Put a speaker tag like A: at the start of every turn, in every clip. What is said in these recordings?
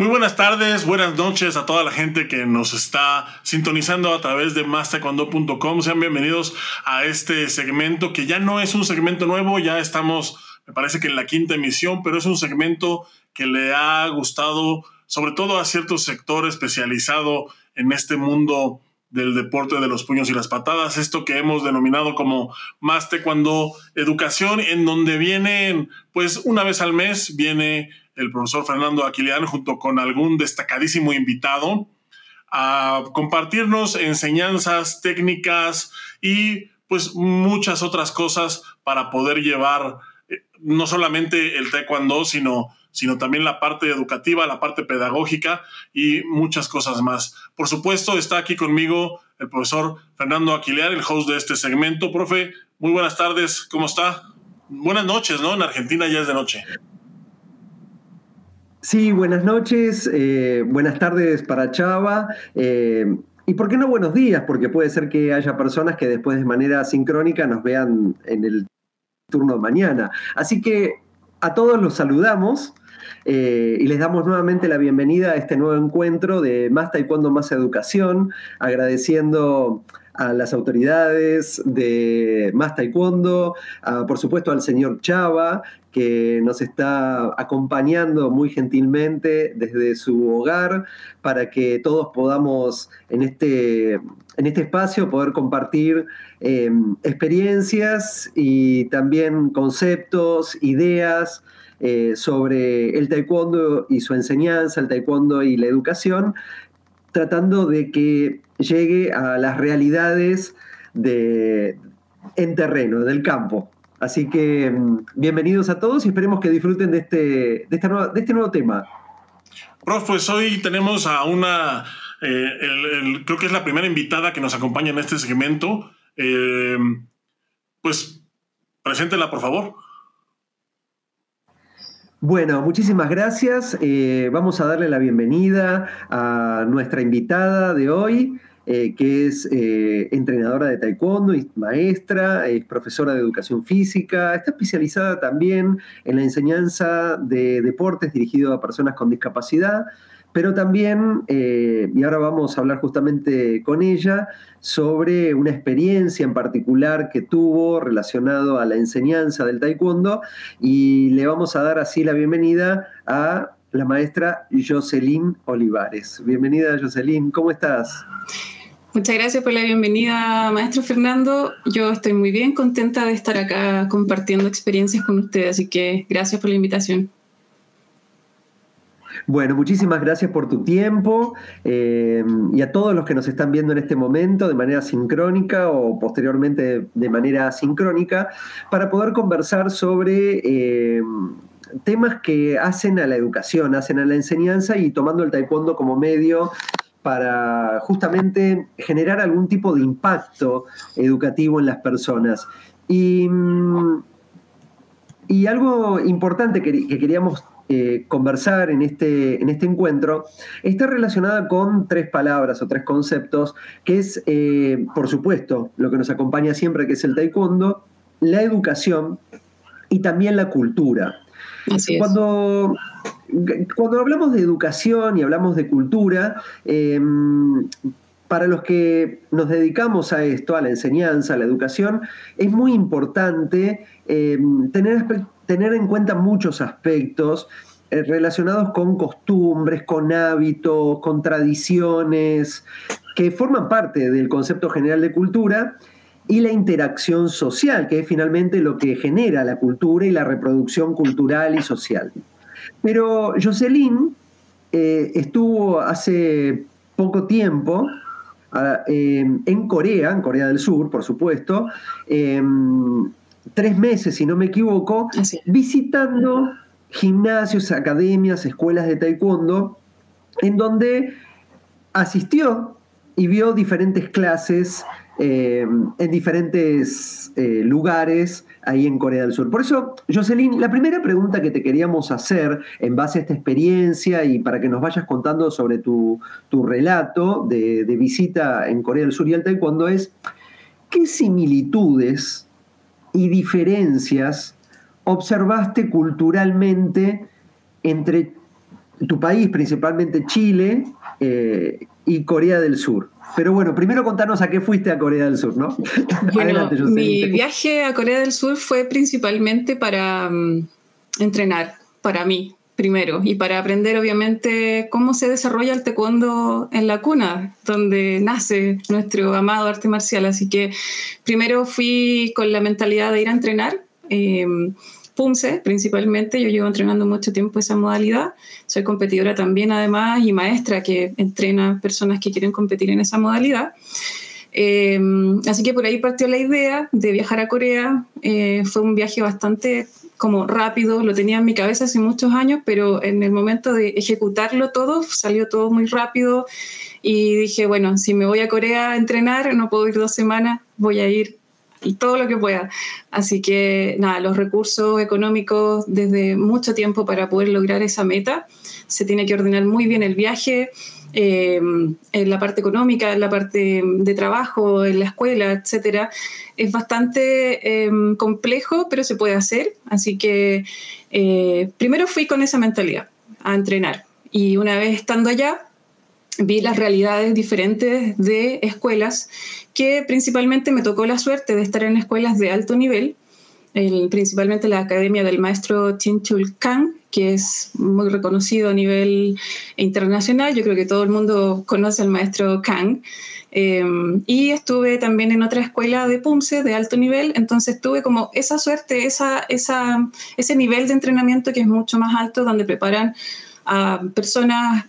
A: Muy buenas tardes, buenas noches a toda la gente que nos está sintonizando a través de mastaekwondo.com. Sean bienvenidos a este segmento que ya no es un segmento nuevo, ya estamos, me parece que en la quinta emisión, pero es un segmento que le ha gustado sobre todo a cierto sector especializado en este mundo del deporte de los puños y las patadas, esto que hemos denominado como más taekwondo educación, en donde vienen, pues una vez al mes viene el profesor Fernando Aquilián junto con algún destacadísimo invitado a compartirnos enseñanzas técnicas y pues muchas otras cosas para poder llevar eh, no solamente el taekwondo, sino, sino también la parte educativa, la parte pedagógica y muchas cosas más. Por supuesto, está aquí conmigo el profesor Fernando Aquiliar, el host de este segmento. Profe, muy buenas tardes, ¿cómo está? Buenas noches, ¿no? En Argentina ya es de noche.
B: Sí, buenas noches, eh, buenas tardes para Chava. Eh, y por qué no buenos días, porque puede ser que haya personas que después de manera sincrónica nos vean en el turno de mañana. Así que a todos los saludamos eh, y les damos nuevamente la bienvenida a este nuevo encuentro de Más Taekwondo, Más Educación, agradeciendo a las autoridades de Más Taekwondo, por supuesto al señor Chava, que nos está acompañando muy gentilmente desde su hogar para que todos podamos en este, en este espacio poder compartir em, experiencias y también conceptos, ideas eh, sobre el taekwondo y su enseñanza, el taekwondo y la educación, tratando de que llegue a las realidades de, en terreno, del campo. Así que mm, bienvenidos a todos y esperemos que disfruten de este, de este, nuevo, de este nuevo tema.
A: Prof, pues hoy tenemos a una, eh, creo que es la primera invitada que nos acompaña en este segmento. Eh, pues preséntela, por favor.
B: Bueno, muchísimas gracias. Eh, vamos a darle la bienvenida a nuestra invitada de hoy. Eh, que es eh, entrenadora de taekwondo y maestra, es profesora de educación física, está especializada también en la enseñanza de deportes dirigido a personas con discapacidad, pero también, eh, y ahora vamos a hablar justamente con ella, sobre una experiencia en particular que tuvo relacionado a la enseñanza del taekwondo y le vamos a dar así la bienvenida a la maestra Jocelyn Olivares. Bienvenida Jocelyn, ¿cómo estás?
C: Muchas gracias por la bienvenida, maestro Fernando. Yo estoy muy bien contenta de estar acá compartiendo experiencias con ustedes, así que gracias por la invitación.
B: Bueno, muchísimas gracias por tu tiempo eh, y a todos los que nos están viendo en este momento de manera sincrónica o posteriormente de manera sincrónica para poder conversar sobre eh, temas que hacen a la educación, hacen a la enseñanza y tomando el taekwondo como medio para justamente generar algún tipo de impacto educativo en las personas. Y, mm, algo importante que, queríamos eh, conversar en este, en este encuentro está relacionada con tres palabras o tres conceptos, que es, eh, por supuesto, lo que nos acompaña siempre, que es el taekwondo, la educación y también la cultura. Cuando, cuando hablamos de educación y hablamos de cultura, em, para los que nos dedicamos a esto, a la enseñanza, a la educación, es muy importante em, tener, tener en cuenta muchos aspectos eh, relacionados con costumbres, con hábitos, con tradiciones, que forman parte del concepto general de cultura y la interacción social, que es finalmente lo que genera la cultura y la reproducción cultural y social. Pero Jocelyn eh, estuvo hace poco tiempo ah, em, en Corea, en Corea del Sur, por supuesto, tres meses, si no me equivoco, visitando gimnasios, academias, escuelas de taekwondo, en donde asistió y vio diferentes clases eh, en diferentes eh, lugares ahí en Corea del Sur. Por eso, Jocelyn, la primera pregunta que te queríamos hacer en base a esta experiencia y para que nos vayas contando sobre tu, relato de, de, visita en Corea del Sur y el taekwondo es, ¿qué similitudes y diferencias observaste culturalmente entre tu país, principalmente Chile eh, y Corea del Sur. Pero bueno, primero contanos a qué fuiste a Corea del Sur, ¿no?
C: Bueno, mi viaje a Corea del Sur fue principalmente para mm, entrenar, para mí, primero, y para aprender obviamente cómo se desarrolla el taekwondo en la cuna, donde nace nuestro amado arte marcial. Así que primero fui con la mentalidad de ir a entrenar. Eh, principalmente, yo llevo entrenando mucho tiempo esa modalidad, soy competidora también además y maestra que entrena personas que quieren competir en esa modalidad. Eh, así que por ahí partió la idea de viajar a Corea, eh, fue un viaje bastante como rápido, lo tenía en mi cabeza hace muchos años, pero en el momento de ejecutarlo todo, salió todo muy rápido y dije, bueno, si me voy a Corea a entrenar, no puedo ir dos semanas, voy a ir y todo lo que pueda. Así que nada, los recursos económicos desde mucho tiempo para poder lograr esa meta. Se tiene que ordenar muy bien el viaje, eh, en la parte económica, en la parte de trabajo, en la escuela, etcétera. Es bastante eh, complejo, pero se puede hacer. Así que eh, primero fui con esa mentalidad a entrenar. Y una vez estando allá, vi las realidades diferentes de escuelas que principalmente me tocó la suerte de estar en escuelas de alto nivel, principalmente la academia del maestro Chul Kang, que es muy reconocido a nivel internacional. Yo creo que todo el mundo conoce al maestro Kang. Em, y estuve también en otra escuela de Punce de alto nivel, entonces tuve como esa suerte, esa, esa, ese nivel de entrenamiento que es mucho más alto, donde preparan a personas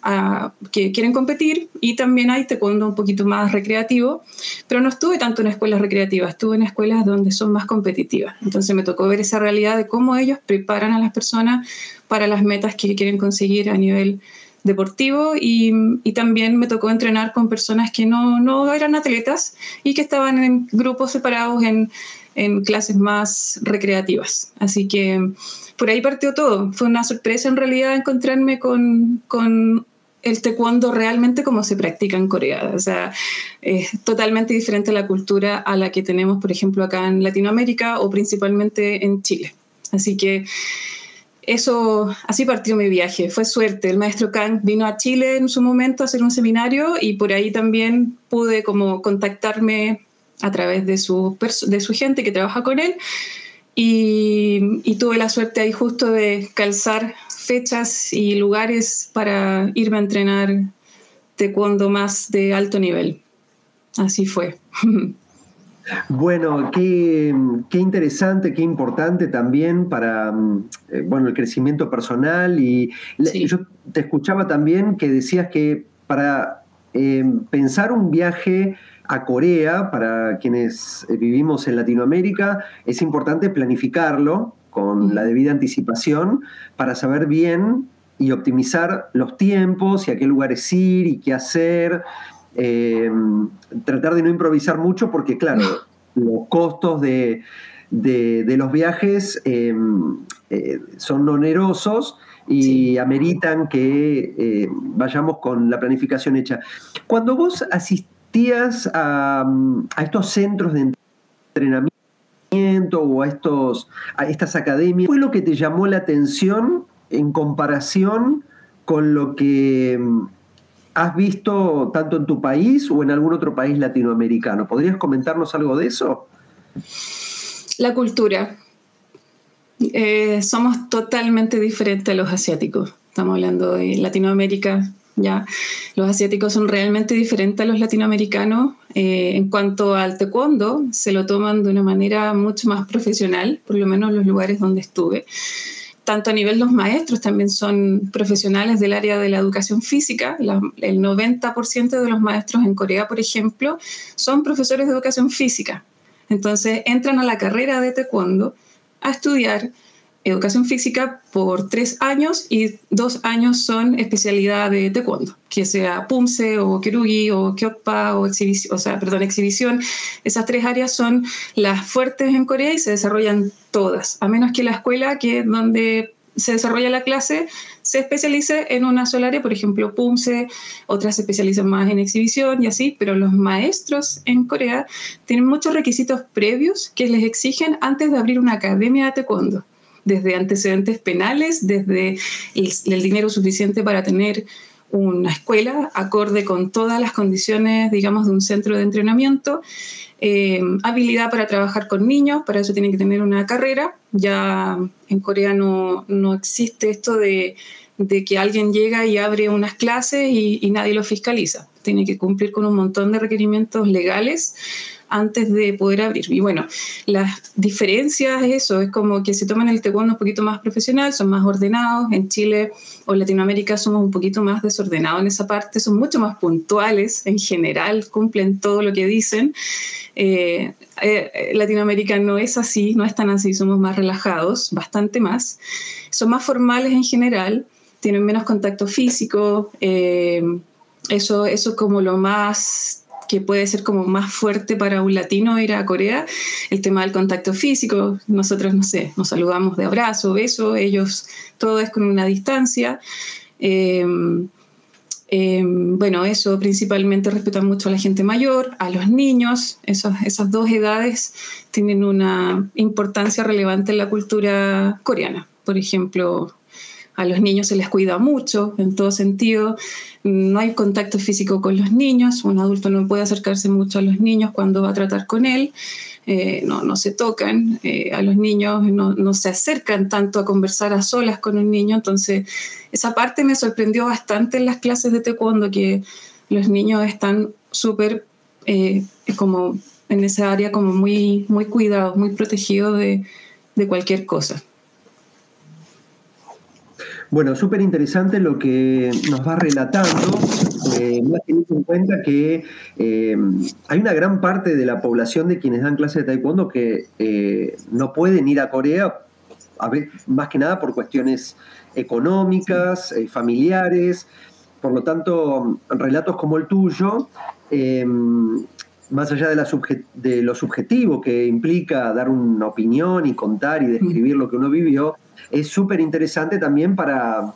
C: que quieren competir y también hay taekwondo un poquito más recreativo, pero no estuve tanto en escuelas recreativas, estuve en escuelas donde son más competitivas. Entonces me tocó ver esa realidad de cómo ellos preparan a las personas para las metas que quieren conseguir a nivel deportivo y, y, también me tocó entrenar con personas que no, no, eran atletas y que estaban en grupos separados en, en clases más recreativas. Así que por ahí partió todo. Fue una sorpresa en realidad encontrarme con, con el taekwondo realmente como se practica en Corea. O sea, es totalmente diferente la cultura a la que tenemos, por ejemplo, acá en Latinoamérica o principalmente en Chile. Así que eso, así partió mi viaje. Fue suerte. El maestro Kang vino a Chile en su momento a hacer un seminario y por ahí también pude como contactarme a través de su, de su gente que trabaja con él y, tuve la suerte ahí justo de calzar fechas y lugares para irme a entrenar taekwondo más de alto nivel. Así fue.
B: Bueno, qué, interesante, qué importante también para eh, bueno, el crecimiento personal. Y yo te escuchaba también que decías que para eh, pensar un viaje a Corea, para quienes eh, vivimos en Latinoamérica, es importante planificarlo con la debida anticipación para saber bien y optimizar los tiempos y a qué lugares ir y qué hacer. Eh, tratar de no improvisar mucho porque, claro, los costos de, los viajes eh, son onerosos y ameritan que vayamos con la planificación hecha. Cuando vos asistís asistías a, estos centros de entrenamiento o a, estos, a estas academias, ¿fue lo que te llamó la atención en comparación con lo que mm, has visto tanto en tu país o en algún otro país latinoamericano? ¿Podrías comentarnos algo de eso?
C: La cultura. Eh, somos totalmente diferentes a los asiáticos. Estamos hablando de Latinoamérica, ¿ya? Los asiáticos son realmente diferentes a los latinoamericanos. Eh, en cuanto al taekwondo, se lo toman de una manera mucho más profesional, por lo menos en los lugares donde estuve. Tanto a nivel los maestros también son profesionales del área de la educación física. el 90% de los maestros en Corea, por ejemplo, son profesores de educación física. Entonces entran a la carrera de taekwondo a estudiar educación física por tres años y dos años son especialidad de taekwondo, que sea pumse o kerugi o kyokpa o exhibición, o sea, perdón, exhibición. Esas tres áreas son las fuertes en Corea y se desarrollan todas, a menos que la escuela que donde se desarrolla la clase se especialice en una sola área, por ejemplo, Pumse, otras se especializan más en exhibición y así, pero los maestros en Corea tienen muchos requisitos previos que les exigen antes de abrir una academia de taekwondo desde antecedentes penales, desde el, dinero suficiente para tener una escuela acorde con todas las condiciones, digamos, de un centro de entrenamiento, eh, habilidad para trabajar con niños, para eso tienen que tener una carrera. Ya en Corea no, existe esto de, que alguien llega y abre unas clases y, y nadie lo fiscaliza. Tiene que cumplir con un montón de requerimientos legales antes de poder abrir. Y bueno, las diferencias, eso, es como que se toman el taekwondo un poquito más profesional, son más ordenados. En Chile o Latinoamérica somos un poquito más desordenados en esa parte, son mucho más puntuales en general, cumplen todo lo que dicen. Eh, eh, Latinoamérica no es así, no es tan así, somos más relajados, bastante más. Son más formales en general, tienen menos contacto físico. Eh, eso, eso como lo más que puede ser como más fuerte para un latino ir a Corea, el tema del contacto físico. Nosotros, no sé, nos saludamos de abrazo, beso, ellos todo es con una distancia. Em, em, bueno, eso principalmente respetan mucho a la gente mayor, a los niños. Esas, esas dos edades tienen una importancia relevante en la cultura coreana. Por ejemplo, a los niños se les cuida mucho en todo sentido, no hay contacto físico con los niños, un adulto no puede acercarse mucho a los niños cuando va a tratar con él, eh, no, no se tocan, eh, a los niños no, no, se acercan tanto a conversar a solas con un niño, entonces esa parte me sorprendió bastante en las clases de taekwondo, que los niños están súper eh, como en esa área como muy, muy cuidados, muy protegidos de, de cualquier cosa.
B: Bueno, súper interesante lo que nos va relatando, eh, teniendo en cuenta que eh, hay una gran parte de la población de quienes dan clases de taekwondo que eh, no pueden ir a Corea, a ver, más que nada por cuestiones económicas, eh, familiares, por lo tanto, relatos como el tuyo, más allá de, la de, lo subjetivo que implica dar una opinión y contar y describir lo que uno vivió, es súper interesante también para,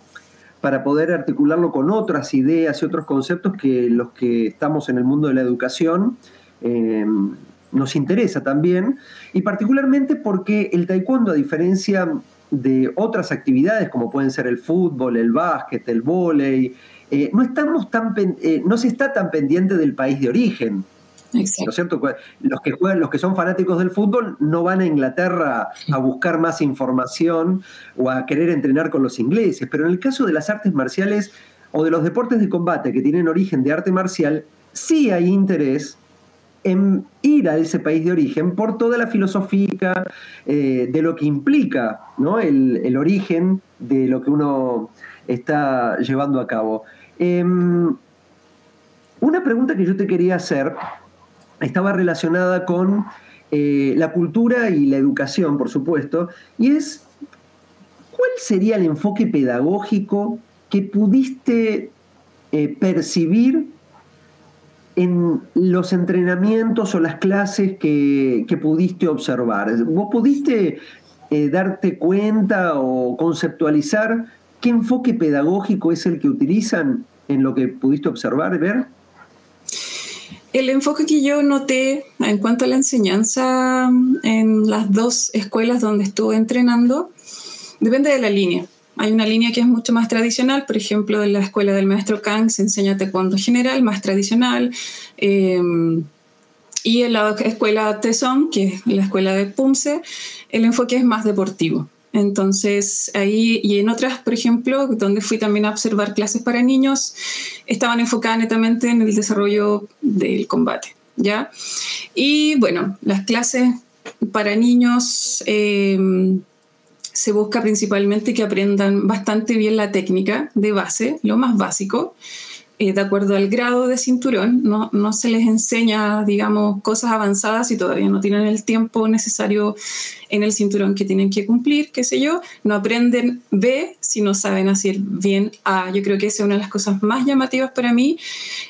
B: para poder articularlo con otras ideas y otros conceptos que los que estamos en el mundo de la educación eh, nos interesa también, y particularmente porque el taekwondo, a diferencia de otras actividades como pueden ser el fútbol, el básquet, el vóley, eh, no, estamos tan, eh, no se está tan pendiente del país de origen. ¿No es cierto? Los que juegan, los que son fanáticos del fútbol no van a Inglaterra a buscar más información o a querer entrenar con los ingleses, pero en el caso de las artes marciales o de los deportes de combate que tienen origen de arte marcial, sí hay interés en ir a ese país de origen por toda la filosofía eh, de lo que implica ¿no? el, origen de lo que uno está llevando a cabo. Em, una pregunta que yo te quería hacer estaba relacionada con eh, la cultura y la educación, por supuesto, y es, ¿cuál sería el enfoque pedagógico que pudiste eh, percibir en los entrenamientos o las clases que, pudiste observar? ¿Vos pudiste eh, darte cuenta o conceptualizar qué enfoque pedagógico es el que utilizan en lo que pudiste observar, ver?
C: El enfoque que yo noté en cuanto a la enseñanza en las dos escuelas donde estuve entrenando depende de la línea. Hay una línea que es mucho más tradicional, por ejemplo, en la escuela del maestro Kang se enseña taekwondo general, más tradicional. Em, y en la escuela Tesson, que es la escuela de Pumse, el enfoque es más deportivo. Entonces, ahí y en otras, por ejemplo, donde fui también a observar clases para niños, estaban enfocadas netamente en el desarrollo del combate, ¿ya? Y bueno, las clases para niños em, se busca principalmente que aprendan bastante bien la técnica de base, lo más básico, eh, de acuerdo al grado de cinturón, no, no, se les enseña, digamos, cosas avanzadas si todavía no tienen el tiempo necesario en el cinturón que tienen que cumplir, qué sé yo, no aprenden B si no saben hacer bien A. Yo creo que esa es una de las cosas más llamativas para mí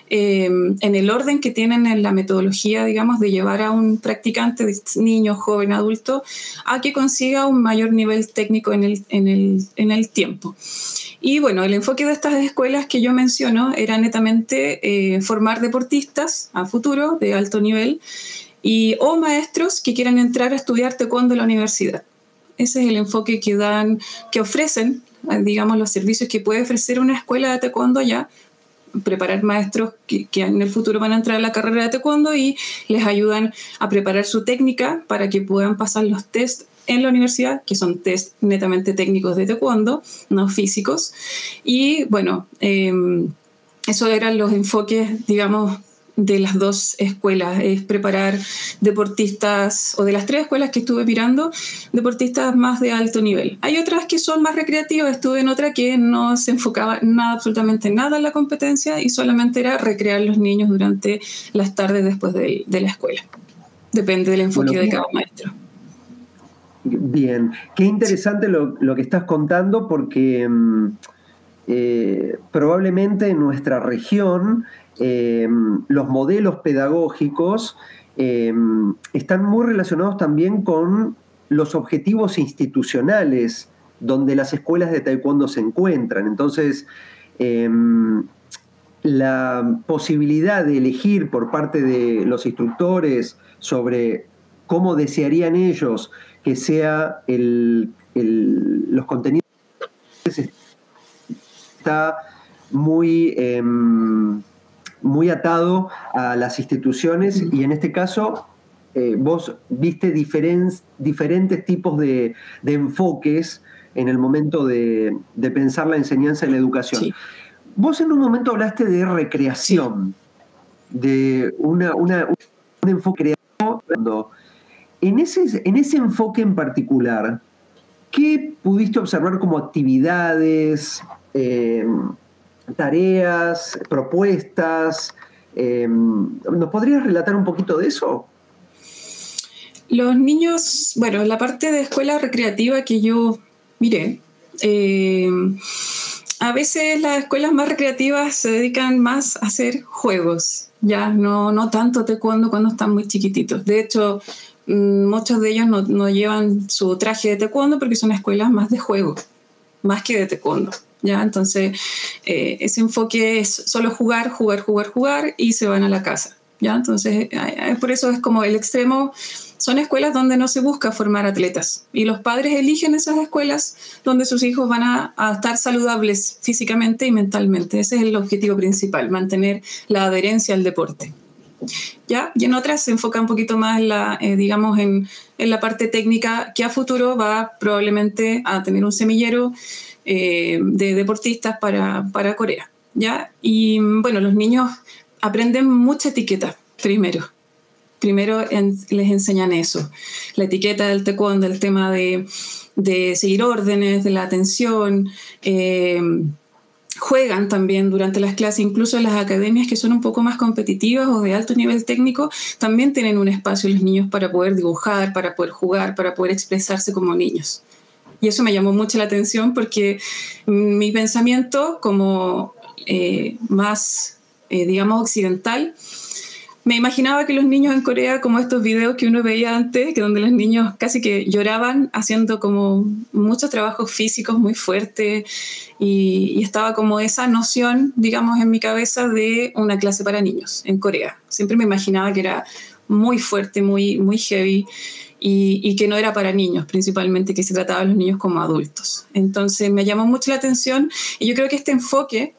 C: em, en el orden que tienen en la metodología, digamos, de llevar a un practicante, niño, joven, adulto, a que consiga un mayor nivel técnico en el, en el, en el tiempo. Y bueno, el enfoque de estas escuelas que yo menciono era netamente eh, formar deportistas a futuro de alto nivel y o maestros que quieran entrar a estudiar taekwondo en la universidad. Ese es el enfoque que dan, que ofrecen, eh, digamos, los servicios que puede ofrecer una escuela de taekwondo ya, preparar maestros que, que, en el futuro van a entrar a la carrera de taekwondo y les ayudan a preparar su técnica para que puedan pasar los test en la universidad, que son test netamente técnicos de taekwondo, no físicos. Y bueno, eh, eso eran los enfoques, digamos, de las dos escuelas, es preparar deportistas, o de las tres escuelas que estuve mirando, deportistas más de alto nivel. Hay otras que son más recreativas, estuve en otra que no se enfocaba nada, absolutamente nada en la competencia y solamente era recrear los niños durante las tardes después de, la escuela. Depende del enfoque de cada maestro.
B: Bien, qué interesante lo, que estás contando porque mm, eh, probablemente en nuestra región eh, los modelos pedagógicos eh, están muy relacionados también con los objetivos institucionales donde las escuelas de taekwondo se encuentran. Entonces, la posibilidad de elegir por parte de los instructores sobre cómo desearían ellos que sea los contenidos está muy, em, muy atado a las instituciones y en este caso eh, vos viste diferentes tipos de, enfoques en el momento de, pensar la enseñanza y la educación. Vos en un momento hablaste de recreación, de una, un enfoque creativo. En ese, en ese enfoque en particular, ¿qué pudiste observar como actividades, eh, tareas, propuestas. Eh, ¿Nos podrías relatar un poquito de eso?
C: Los niños, bueno, la parte de escuela recreativa que yo miré, eh, a veces las escuelas más recreativas se dedican más a hacer juegos, ya no, no tanto taekwondo cuando están muy chiquititos. De hecho, mm, muchos de ellos no, no llevan su traje de taekwondo porque son escuelas más de juego, más que de taekwondo. ¿Ya? Entonces, eh, ese enfoque es solo jugar, jugar, jugar, jugar y se van a la casa, ¿ya? Entonces, por eso es como el extremo, son escuelas donde no se busca formar atletas y los padres eligen esas escuelas donde sus hijos van a, estar saludables físicamente y mentalmente. Ese es el objetivo principal, mantener la adherencia al deporte. ¿Ya? Y en otras se enfoca un poquito más, la, eh, digamos, en, en, la parte técnica, que a futuro va probablemente a tener un semillero eh, de deportistas para, para, Corea. ¿ya? Y bueno, los niños aprenden mucha etiqueta primero. Primero les enseñan eso, la etiqueta del taekwondo, el tema de, de seguir órdenes, de la atención. Eh, juegan también durante las clases, incluso en las academias que son un poco más competitivas o de alto nivel técnico, también tienen un espacio los niños para poder dibujar, para poder jugar, para poder expresarse como niños. Y eso me llamó mucho la atención porque mi pensamiento como eh, más, eh, digamos, occidental, me imaginaba que los niños en Corea, como estos videos que uno veía antes, que donde los niños casi que lloraban haciendo como muchos trabajos físicos muy fuertes y, y, estaba como esa noción, digamos, en mi cabeza de una clase para niños en Corea. Siempre me imaginaba que era muy fuerte, muy, muy heavy y, que no era para niños, principalmente que se trataba de los niños como adultos. Entonces me llamó mucho la atención y yo creo que este enfoque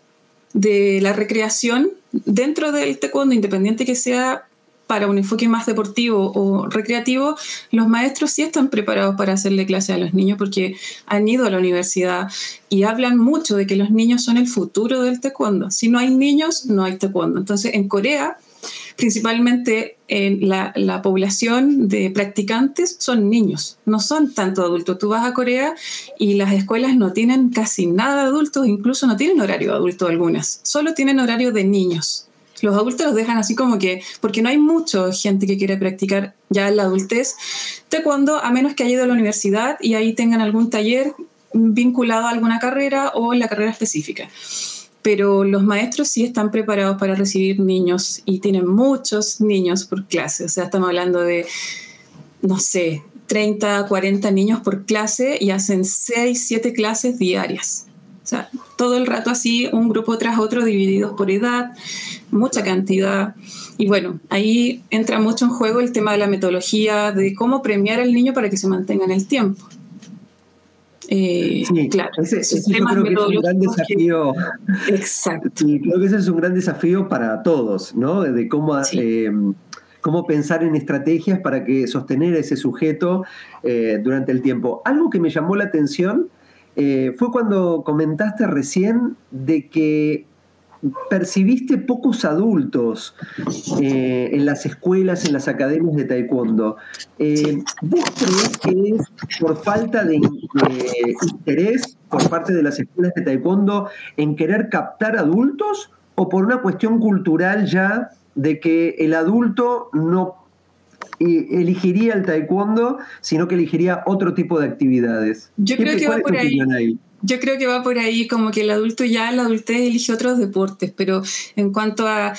C: de la recreación dentro del taekwondo, independiente que sea para un enfoque más deportivo o recreativo, los maestros sí están preparados para hacerle clase a los niños porque han ido a la universidad y hablan mucho de que los niños son el futuro del taekwondo. Si no hay niños, no hay taekwondo. Entonces, en Corea principalmente en la, población de practicantes son niños, no son tanto adultos. Tú vas a Corea y las escuelas no tienen casi nada de adultos, incluso no tienen horario de adultos algunas, solo tienen horario de niños. Los adultos los dejan así como que, porque no hay mucha gente que quiere practicar ya la adultez, de cuando, a menos que haya ido a la universidad y ahí tengan algún taller vinculado a alguna carrera o la carrera específica pero los maestros sí están preparados para recibir niños y tienen muchos niños por clase. O sea, estamos hablando de, no sé, 30, 40 niños por clase y hacen 6, 7 clases diarias. O sea, todo el rato así, un grupo tras otro, divididos por edad, mucha cantidad. Y bueno, ahí entra mucho en juego el tema de la metodología, de cómo premiar al niño para que se mantenga en el tiempo.
B: Eh, sí, claro. Ese, yo creo que es un gran desafío.
C: Exacto.
B: Y creo que ese es un gran desafío para todos, ¿no? De cómo, eh, cómo pensar en estrategias para que sostener a ese sujeto eh, durante el tiempo. Algo que me llamó la atención fue cuando comentaste recién de que percibiste pocos adultos eh, en las escuelas, en las academias de taekwondo. Eh, ¿Vos crees que es por falta de, interés por parte de las escuelas de taekwondo en querer captar adultos o por una cuestión cultural ya de que el adulto no elegiría el taekwondo, sino que elegiría otro tipo de actividades?
C: Yo creo que va por ahí. Yo creo que va por ahí como que el adulto ya la adultez elige otros deportes, pero en cuanto a,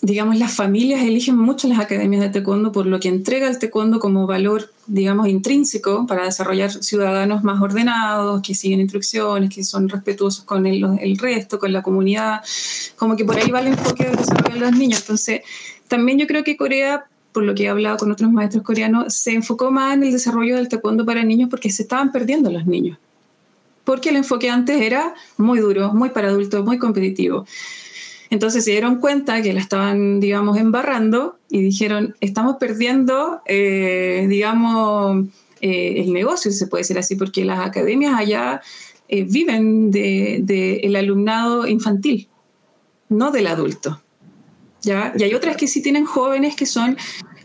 C: digamos, las familias eligen mucho las academias de taekwondo por lo que entrega el taekwondo como valor, digamos, intrínseco para desarrollar ciudadanos más ordenados, que siguen instrucciones, que son respetuosos con el, el resto, con la comunidad, como que por ahí va el enfoque del desarrollo de los niños. Entonces, también yo creo que Corea por lo que he hablado con otros maestros coreanos, se enfocó más en el desarrollo del taekwondo para niños porque se estaban perdiendo los niños porque el enfoque antes era muy duro, muy para adultos, muy competitivo. Entonces se dieron cuenta que la estaban, digamos, embarrando y dijeron, estamos perdiendo, eh, digamos, eh, el negocio, se puede decir así, porque las academias allá eh, viven del de, alumnado infantil, no del adulto. ¿ya? Y hay otras que sí tienen jóvenes que son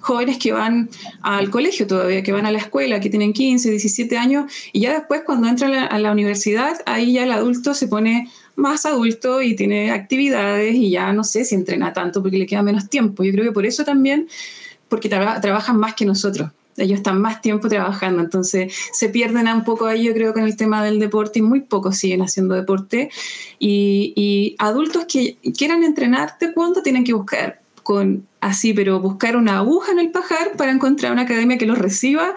C: jóvenes que van al colegio todavía, que van a la escuela, que tienen 15, 17 años, y ya después cuando entran a la, universidad, ahí ya el adulto se pone más adulto y tiene actividades y ya no sé si entrena tanto porque le queda menos tiempo. Yo creo que por eso también, porque trabajan más que nosotros. Ellos están más tiempo trabajando, entonces se pierden un poco ahí, yo creo, con el tema del deporte y muy pocos siguen haciendo deporte. Y, y adultos que quieran entrenarte, ¿cuándo tienen que buscar? Con así, pero buscar una aguja en el pajar para encontrar una academia que los reciba,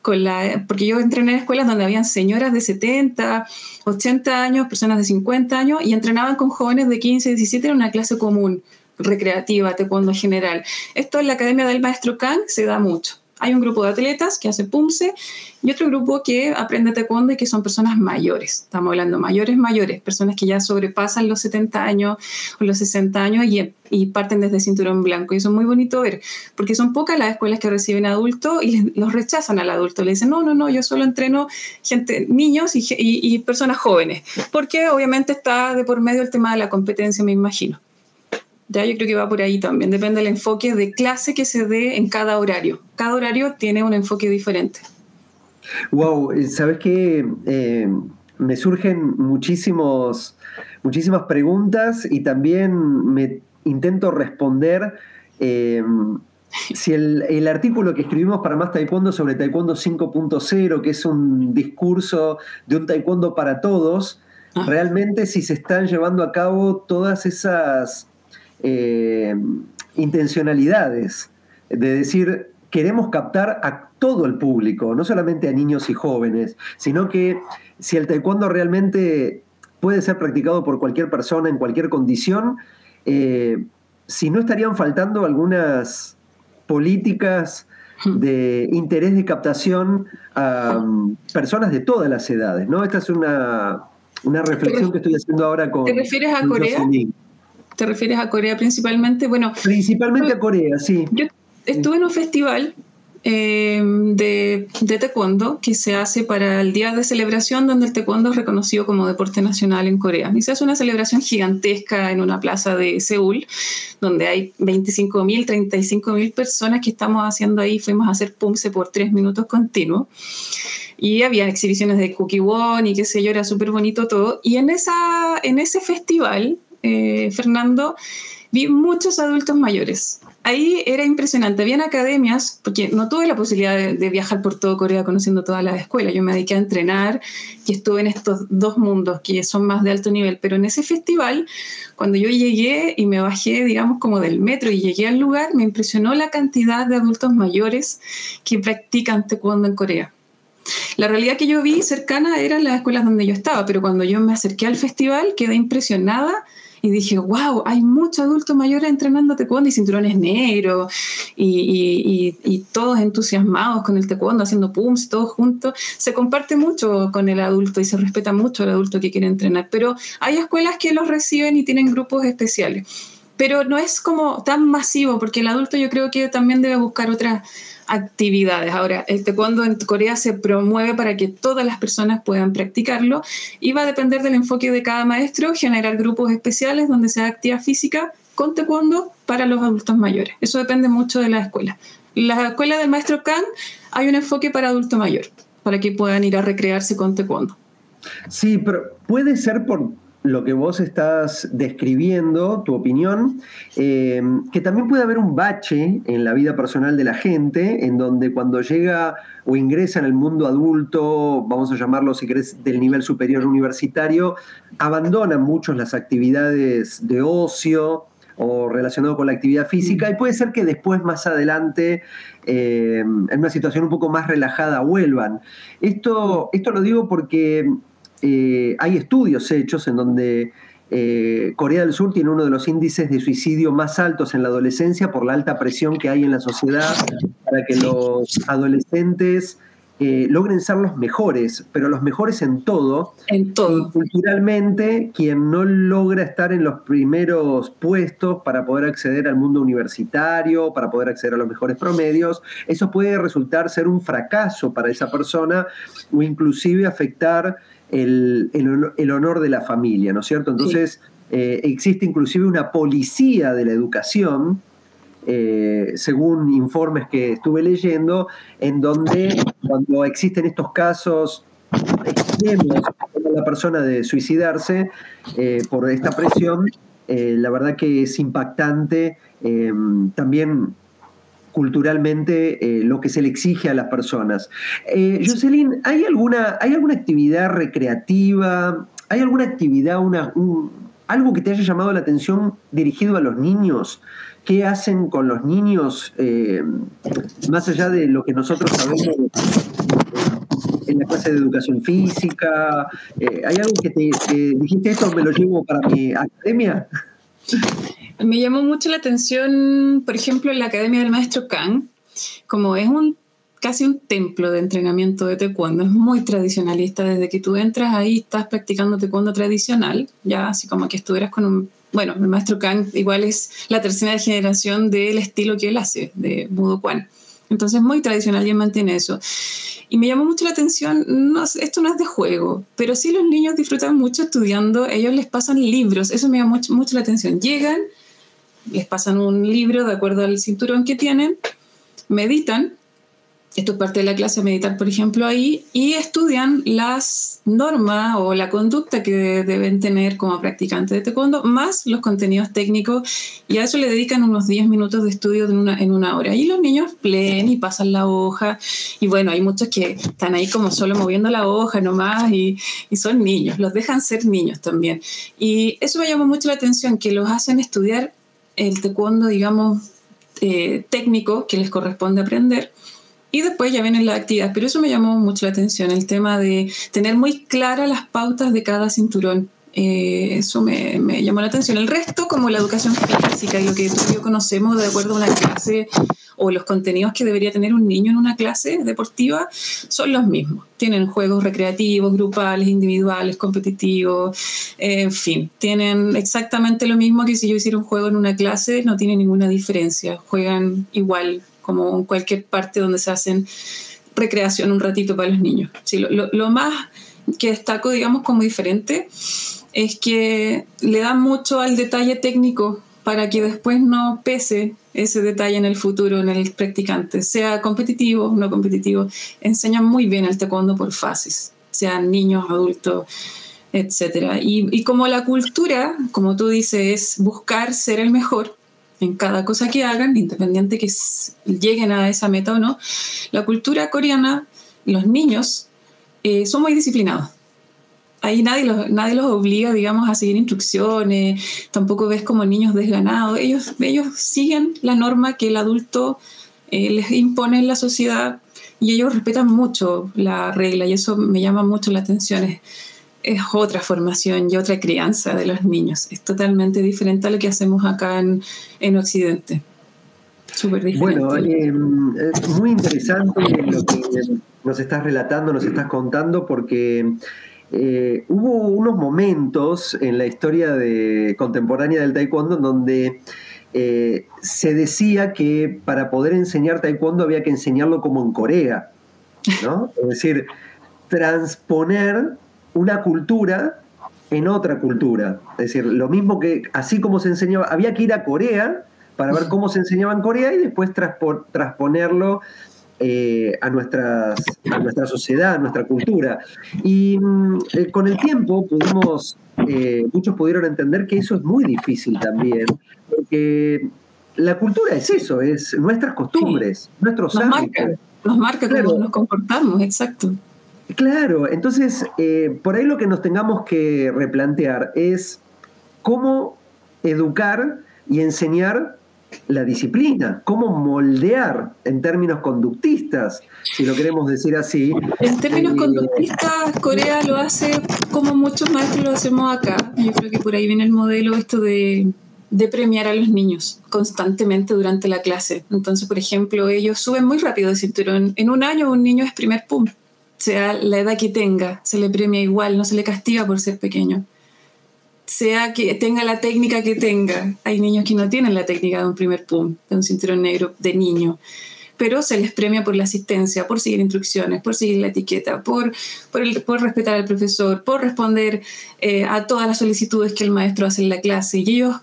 C: porque yo entrené en escuelas donde habían señoras de 70, 80 años, personas de 50 años, y entrenaban con jóvenes de 15, 17 en una clase común, recreativa, taekwondo general. Esto en la academia del maestro Kang se da mucho. Hay un grupo de atletas que hace PUMSE y otro grupo que aprende taekwondo y que son personas mayores. Estamos hablando mayores, mayores, personas que ya sobrepasan los 70 años o los 60 años y, y parten desde cinturón blanco. Y eso es muy bonito ver, porque son pocas las escuelas que reciben adultos y los rechazan al adulto. Le dicen, no, no, no, yo solo entreno gente, niños y, y personas jóvenes, porque obviamente está de por medio el tema de la competencia, me imagino. Ya yo creo que va por ahí también. Depende del enfoque de clase que se dé en cada horario. Cada horario tiene un enfoque diferente.
B: Wow, sabes que eh, me surgen muchísimos, muchísimas preguntas y también me intento responder. Eh, si el, artículo que escribimos para Más Taekwondo sobre Taekwondo 5.0, que es un discurso de un Taekwondo para todos, ah. realmente si se están llevando a cabo todas esas eh, intencionalidades, de decir, queremos captar a todo el público, no solamente a niños y jóvenes, sino que si el taekwondo realmente puede ser practicado por cualquier persona en cualquier condición, eh, si no estarían faltando algunas políticas hmm. de interés de captación a um, personas de todas las edades, ¿no? Esta es una, reflexión que estoy haciendo ahora con...
C: ¿Te refieres a Corea? ¿Te refieres a Corea principalmente? Bueno,
B: principalmente a Corea, sí.
C: Yo estuve en un festival eh, de, de, taekwondo que se hace para el día de celebración donde el taekwondo es reconocido como deporte nacional en Corea. Y se hace una celebración gigantesca en una plaza de Seúl, donde hay 25.000, 35.000 personas que estamos haciendo ahí. Fuimos a hacer pumse por tres minutos continuos. Y había exhibiciones de cookie won y qué sé yo, era súper bonito todo. Y en, esa, en ese festival eh, Fernando, vi muchos adultos mayores. Ahí era impresionante. Habían academias, porque no tuve la posibilidad de, viajar por todo Corea conociendo todas las escuelas. Yo me dediqué a entrenar y estuve en estos dos mundos que son más de alto nivel. Pero en ese festival, cuando yo llegué y me bajé, digamos, como del metro y llegué al lugar, me impresionó la cantidad de adultos mayores que practican taekwondo en Corea. La realidad que yo vi cercana eran las escuelas donde yo estaba, pero cuando yo me acerqué al festival quedé impresionada y dije, wow, hay muchos adultos mayores entrenando taekwondo y cinturones negros y, y, todos entusiasmados con el taekwondo, haciendo pumps, todos juntos. Se comparte mucho con el adulto y se respeta mucho al adulto que quiere entrenar, pero hay escuelas que los reciben y tienen grupos especiales. Pero no es como tan masivo, porque el adulto yo creo que también debe buscar otras actividades. Ahora, el taekwondo en Corea se promueve para que todas las personas puedan practicarlo y va a depender del enfoque de cada maestro generar grupos especiales donde sea actividad física con taekwondo para los adultos mayores. Eso depende mucho de la escuela. En la escuela del maestro Kang hay un enfoque para adulto mayor, para que puedan ir a recrearse con taekwondo.
B: Sí, pero puede ser por lo que vos estás describiendo, tu opinión, eh, que también puede haber un bache en la vida personal de la gente, en donde cuando llega o ingresa en el mundo adulto, vamos a llamarlo si querés del nivel superior universitario, abandonan muchos las actividades de ocio o relacionado con la actividad física y puede ser que después más adelante eh, en una situación un poco más relajada vuelvan. Esto, esto lo digo porque eh, hay estudios hechos en donde eh, Corea del Sur tiene uno de los índices de suicidio más altos en la adolescencia por la alta presión que hay en la sociedad para que los adolescentes eh, logren ser los mejores, pero los mejores en todo.
C: En todo.
B: culturalmente, quien no logra estar en los primeros puestos para poder acceder al mundo universitario, para poder acceder a los mejores promedios, eso puede resultar ser un fracaso para esa persona o inclusive afectar el, honor de la familia, ¿no es cierto? Entonces, eh, existe inclusive una policía de la educación, eh, según informes que estuve leyendo, en donde cuando existen estos casos extremos la persona de suicidarse eh, por esta presión, la verdad que es impactante también culturalmente eh, lo que se le exige a las personas. Eh, Jocelyn, ¿hay alguna, ¿hay alguna actividad recreativa? ¿Hay alguna actividad, una, algo que te haya llamado la atención dirigido a los niños? ¿Qué hacen con los niños eh, más allá de lo que nosotros sabemos en la clase de educación física? ¿Hay algo que te dijiste esto, me lo llevo para mi academia?
C: Me llamó mucho la atención, por ejemplo, en la Academia del Maestro Kang, como es un casi un templo de entrenamiento de taekwondo, es muy tradicionalista, desde que tú entras ahí estás practicando taekwondo tradicional, ya así como que estuvieras con un, bueno, el maestro Kang igual es la tercera generación del estilo que él hace, de Mudo Kwan. Entonces, muy tradicional y él mantiene eso. Y me llamó mucho la atención, esto no es de juego, pero sí los niños disfrutan mucho estudiando, ellos les pasan libros, eso me llama mucho, mucho la atención. Llegan, les pasan un libro de acuerdo al cinturón que tienen, meditan esto es parte de la clase meditar, por ejemplo, ahí, y estudian las normas o la conducta que deben tener como practicantes de taekwondo, más los contenidos técnicos, y a eso le dedican unos 10 minutos de estudio en una, en una hora. Y los niños pleen y pasan la hoja, y bueno, hay muchos que están ahí como solo moviendo la hoja nomás, y, y son niños, los dejan ser niños también. Y eso me llamó mucho la atención, que los hacen estudiar el taekwondo, digamos, eh, técnico que les corresponde aprender y después ya vienen las actividades, pero eso me llamó mucho la atención, el tema de tener muy claras las pautas de cada cinturón. Eh, eso me, me, llamó la atención. El resto, como la educación física y lo que tú y yo conocemos de acuerdo a una clase o los contenidos que debería tener un niño en una clase deportiva, son los mismos. Tienen juegos recreativos, grupales, individuales, competitivos, en fin, tienen exactamente lo mismo que si yo hiciera un juego en una clase, no tiene ninguna diferencia. Juegan igual como en cualquier parte donde se hacen recreación un ratito para los niños. Sí, lo, lo, más que destaco, digamos, como diferente es que le dan mucho al detalle técnico para que después no pese ese detalle en el futuro en el practicante, sea competitivo no competitivo. Enseñan muy bien el taekwondo por fases, sean niños, adultos, etc. Y, y como la cultura, como tú dices, es buscar ser el mejor, en cada cosa que hagan, independiente que lleguen a esa meta o no, la cultura coreana, los niños, eh, son muy disciplinados. Ahí nadie los, nadie los obliga, digamos, a seguir instrucciones, tampoco ves como niños desganados. Ellos, ellos siguen la norma que el adulto eh, les impone en la sociedad y ellos respetan mucho la regla y eso me llama mucho la atención. es otra formación y otra crianza de los niños. Es totalmente diferente a lo que hacemos acá en, en Occidente. Súper diferente.
B: Bueno, eh, es muy interesante lo que nos estás relatando, nos estás contando, porque eh, hubo unos momentos en la historia de, contemporánea del taekwondo donde eh, se decía que para poder enseñar taekwondo había que enseñarlo como en Corea, ¿no? Es decir, transponer una cultura en otra cultura. Es decir, lo mismo que así como se enseñaba, había que ir a Corea para ver cómo se enseñaba en Corea y después transponerlo eh, a, nuestras, a nuestra sociedad, a nuestra cultura. Y mm, eh, con el tiempo pudimos, eh, muchos pudieron entender que eso es muy difícil también, porque la cultura es eso, es nuestras costumbres, nuestros
C: nos Marca, nos marca cómo nos comportamos, exacto.
B: Claro, entonces por ahí lo que nos tengamos que replantear es cómo educar y enseñar la disciplina, cómo moldear en términos conductistas, si lo queremos decir así.
C: En términos eh, conductistas, Corea lo hace como muchos maestros lo hacemos acá. Yo creo que por ahí viene el modelo esto de, de premiar a los niños constantemente durante la clase. Entonces, por ejemplo, ellos suben muy rápido de cinturón. En un año un niño es primer pum sea la edad que tenga, se le premia igual, no se le castiga por ser pequeño. Sea que tenga la técnica que tenga, hay niños que no tienen la técnica de un primer pum, de un cinturón negro de niño, pero se les premia por la asistencia, por seguir instrucciones, por seguir la etiqueta, por, por, respetar al profesor, por responder eh, a todas las solicitudes que el maestro hace en la clase. Y ellos,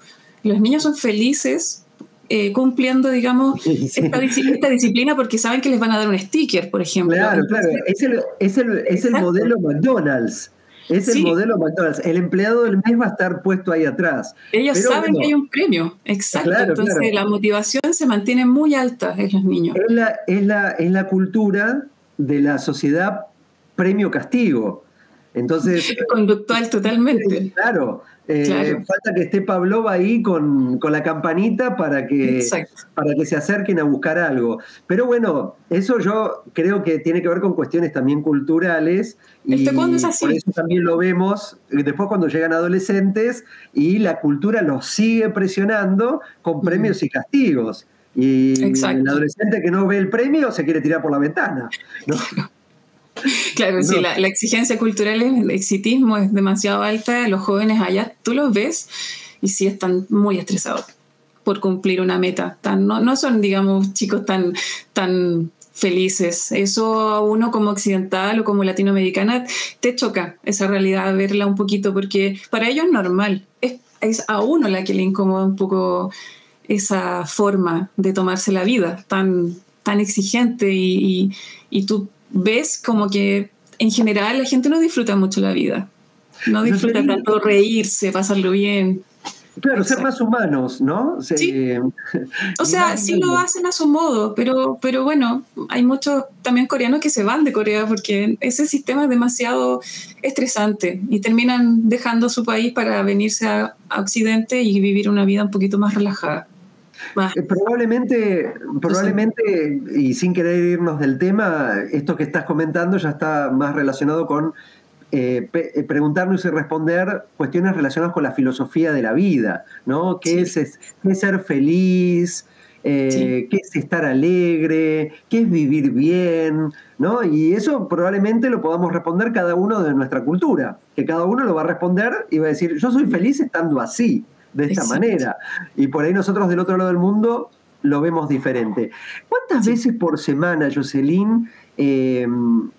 C: los niños son felices eh, cumpliendo, digamos, esta, disciplina porque saben que les van a dar un sticker, por ejemplo.
B: Claro, claro. Es el, es el, es el modelo McDonald's. Es el modelo McDonald's. El empleado del mes va a estar puesto ahí atrás.
C: Ellos saben que hay un premio, exacto. Entonces la motivación se mantiene muy alta en los niños.
B: Es la, es la, es la cultura de la sociedad premio-castigo. Entonces.
C: Conductual totalmente.
B: Claro. Eh, falta que esté Pavlova ahí con, la campanita para que, para que se acerquen a buscar algo. Pero bueno, eso yo creo que tiene que ver con cuestiones también culturales. Y por eso también lo vemos después cuando llegan adolescentes y la cultura los sigue presionando con premios y castigos. Y el adolescente que no ve el premio se quiere tirar por la ventana. ¿no?
C: Claro, sí, la, exigencia cultural, el exitismo es demasiado alta. Los jóvenes allá, tú los ves y sí están muy estresados por cumplir una meta. Tan, no, no son, digamos, chicos tan, tan felices. Eso a uno como occidental o como latinoamericana te choca esa realidad, verla un poquito, porque para ellos es normal. Es, es a uno la que le incomoda un poco esa forma de tomarse la vida tan, tan exigente y, y, y tú ves como que en general la gente no disfruta mucho la vida. No disfruta tanto reírse, pasarlo bien.
B: Claro, ser más humanos, ¿no?
C: sí. O sea, sí lo hacen a su modo, pero, pero bueno, hay muchos también coreanos que se van de Corea porque ese sistema es demasiado estresante y terminan dejando su país para venirse a Occidente y vivir una vida un poquito más relajada.
B: Eh, probablemente, probablemente, y sin querer irnos del tema, esto que estás comentando ya está más relacionado con eh, eh, preguntarnos y responder cuestiones relacionadas con la filosofía de la vida, ¿no? ¿Qué, es, ser feliz? ¿Qué es estar alegre? ¿Qué es vivir bien? ¿no? Y eso probablemente lo podamos responder cada uno de nuestra cultura, que cada uno lo va a responder y va a decir, yo soy feliz estando así de esta manera. Y por ahí nosotros del otro lado del mundo lo vemos diferente. ¿Cuántas veces por semana, Jocelyn, em,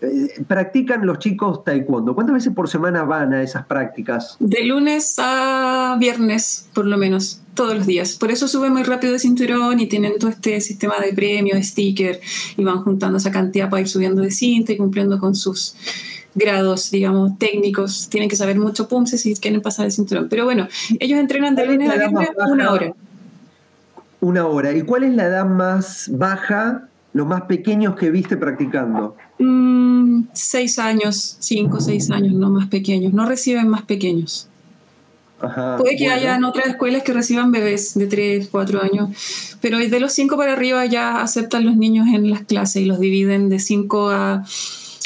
B: eh, practican los chicos taekwondo? ¿Cuántas veces por semana van a esas prácticas?
C: De lunes a viernes, por lo menos, todos los días. Por eso suben muy rápido de cinturón y tienen todo este sistema de premios, sticker, y van juntando esa cantidad para ir subiendo de cinta y cumpliendo con sus grados, digamos, técnicos, tienen que saber mucho PUMSE si quieren pasar el cinturón. Pero bueno, ellos entrenan de lunes a viernes una hora.
B: Una hora. ¿Y cuál es la edad más baja, los más pequeños que viste practicando?
C: Mm, seis años, cinco, seis años, no más pequeños. No reciben más pequeños. Puede que haya hayan otras escuelas que reciban bebés de tres, cuatro años, pero de los cinco para arriba ya aceptan los niños en las clases y los dividen de cinco a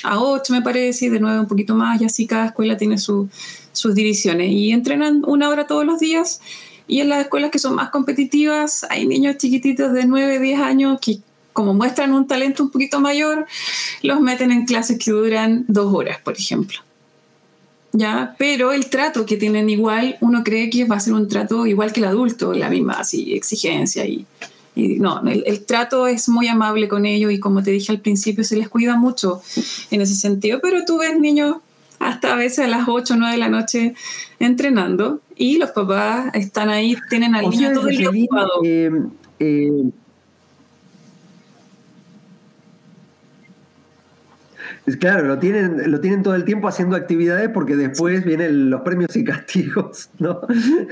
C: a 8 me parece, y de 9 un poquito más, y así cada escuela tiene sus divisiones. Y entrenan una hora todos los días. Y en las escuelas que son más competitivas, hay niños chiquititos de 9, 10 años que como muestran un talento un poquito mayor, los meten en clases que duran dos horas, por ejemplo. ¿Ya? Pero el trato que tienen igual, uno cree que va a ser un trato igual que el adulto, la misma así, exigencia y, no, el, trato es muy amable con ellos y como te dije al principio, se les cuida mucho en ese sentido, pero tú ves niños hasta a veces a las 8 o 9 de la noche entrenando y los papás están ahí, tienen al niño todo el día eh, eh,
B: Claro, lo tienen, lo tienen todo el tiempo haciendo actividades porque después vienen los premios y castigos, ¿no?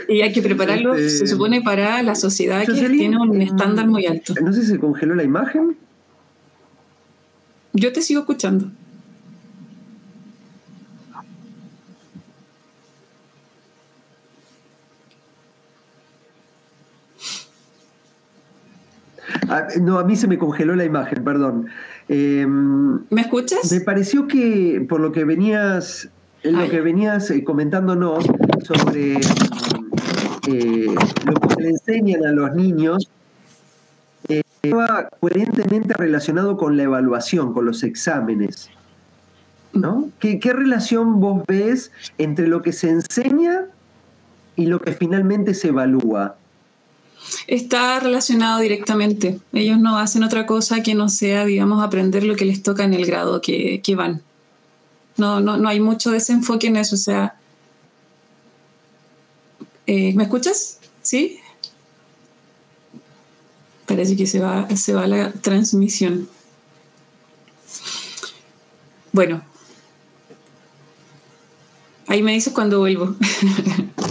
C: Y hay que prepararlo, se este, supone, para la sociedad que tiene un estándar muy alto.
B: No sé si se congeló la imagen.
C: Yo te sigo escuchando.
B: Ah, no, a mí se me congeló la imagen, perdón.
C: Em, ¿Me escuchas?
B: Me pareció que por lo que venías, lo que venías eh, comentándonos sobre eh, lo que se le enseñan a los niños, eh, estaba coherentemente relacionado con la evaluación, con los exámenes. ¿no? ¿Qué, ¿Qué relación vos ves entre lo que se enseña y lo que finalmente se evalúa?
C: Está relacionado directamente. Ellos no hacen otra cosa que no sea, digamos, aprender lo que les toca en el grado que, van. No, no, no hay mucho desenfoque en eso. O sea, eh, ¿me escuchas? ¿Sí? Parece que se va, se va la transmisión. Bueno, ahí me dices cuando vuelvo.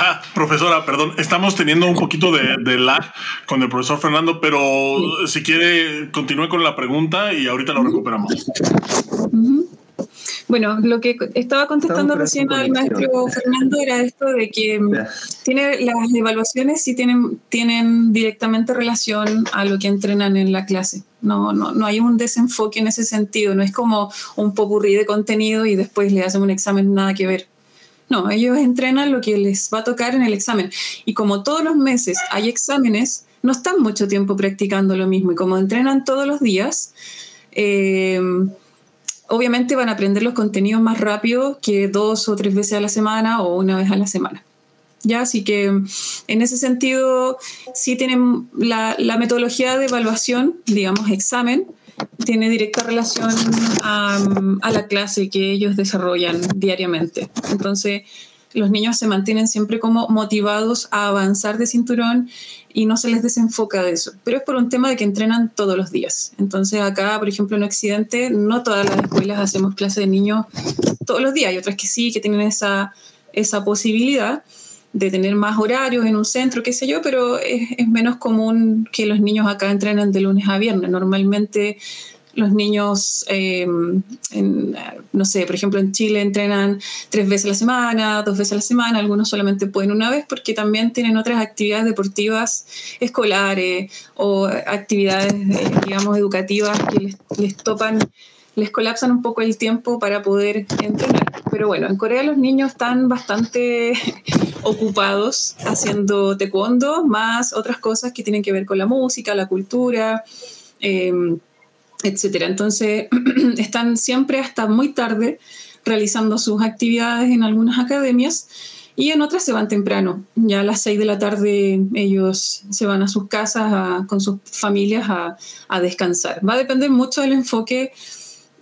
A: Ah, profesora, perdón, estamos teniendo un poquito de, lag con el profesor Fernando, pero si quiere, continúe con la pregunta y ahorita lo recuperamos.
C: Bueno, lo que estaba contestando recién al maestro Fernando era esto de que tiene, las evaluaciones sí tienen, tienen directamente relación a lo que entrenan en la clase. No, no, no hay un desenfoque en ese sentido, no es como un popurrí de contenido y después le hacen un examen nada que ver. No, ellos entrenan lo que les va a tocar en el examen. Y como todos los meses hay exámenes, no están mucho tiempo practicando lo mismo. Y como entrenan todos los días, eh, obviamente van a aprender los contenidos más rápido que dos o tres veces a la semana o una vez a la semana. ¿Ya? Así que en ese sentido, sí tienen la, la metodología de evaluación, digamos, examen, tiene directa relación a, la clase que ellos desarrollan diariamente. Entonces, los niños se mantienen siempre como motivados a avanzar de cinturón y no se les desenfoca de eso. Pero es por un tema de que entrenan todos los días. Entonces acá, por ejemplo, en Occidente, no todas las escuelas hacemos clase de niños todos los días. Hay otras que sí, que tienen esa, esa posibilidad de tener más horarios en un centro, qué sé yo, pero es, menos común que los niños acá entrenen de lunes a viernes. Normalmente los niños, em, no sé, por ejemplo en Chile entrenan tres veces a la semana, dos veces a la semana, algunos solamente pueden una vez porque también tienen otras actividades deportivas escolares o actividades, eh, digamos, educativas que les topan les colapsan un poco el tiempo para poder entrenar. Pero bueno, en Corea los niños están bastante ocupados haciendo taekwondo, más otras cosas que tienen que ver con la música, la cultura, eh, etcétera. Entonces, están siempre hasta muy tarde realizando sus actividades en algunas academias y en otras se van temprano. Ya a las 6 de la tarde ellos se van a sus casas con sus familias a, a, descansar. Va a depender mucho del enfoque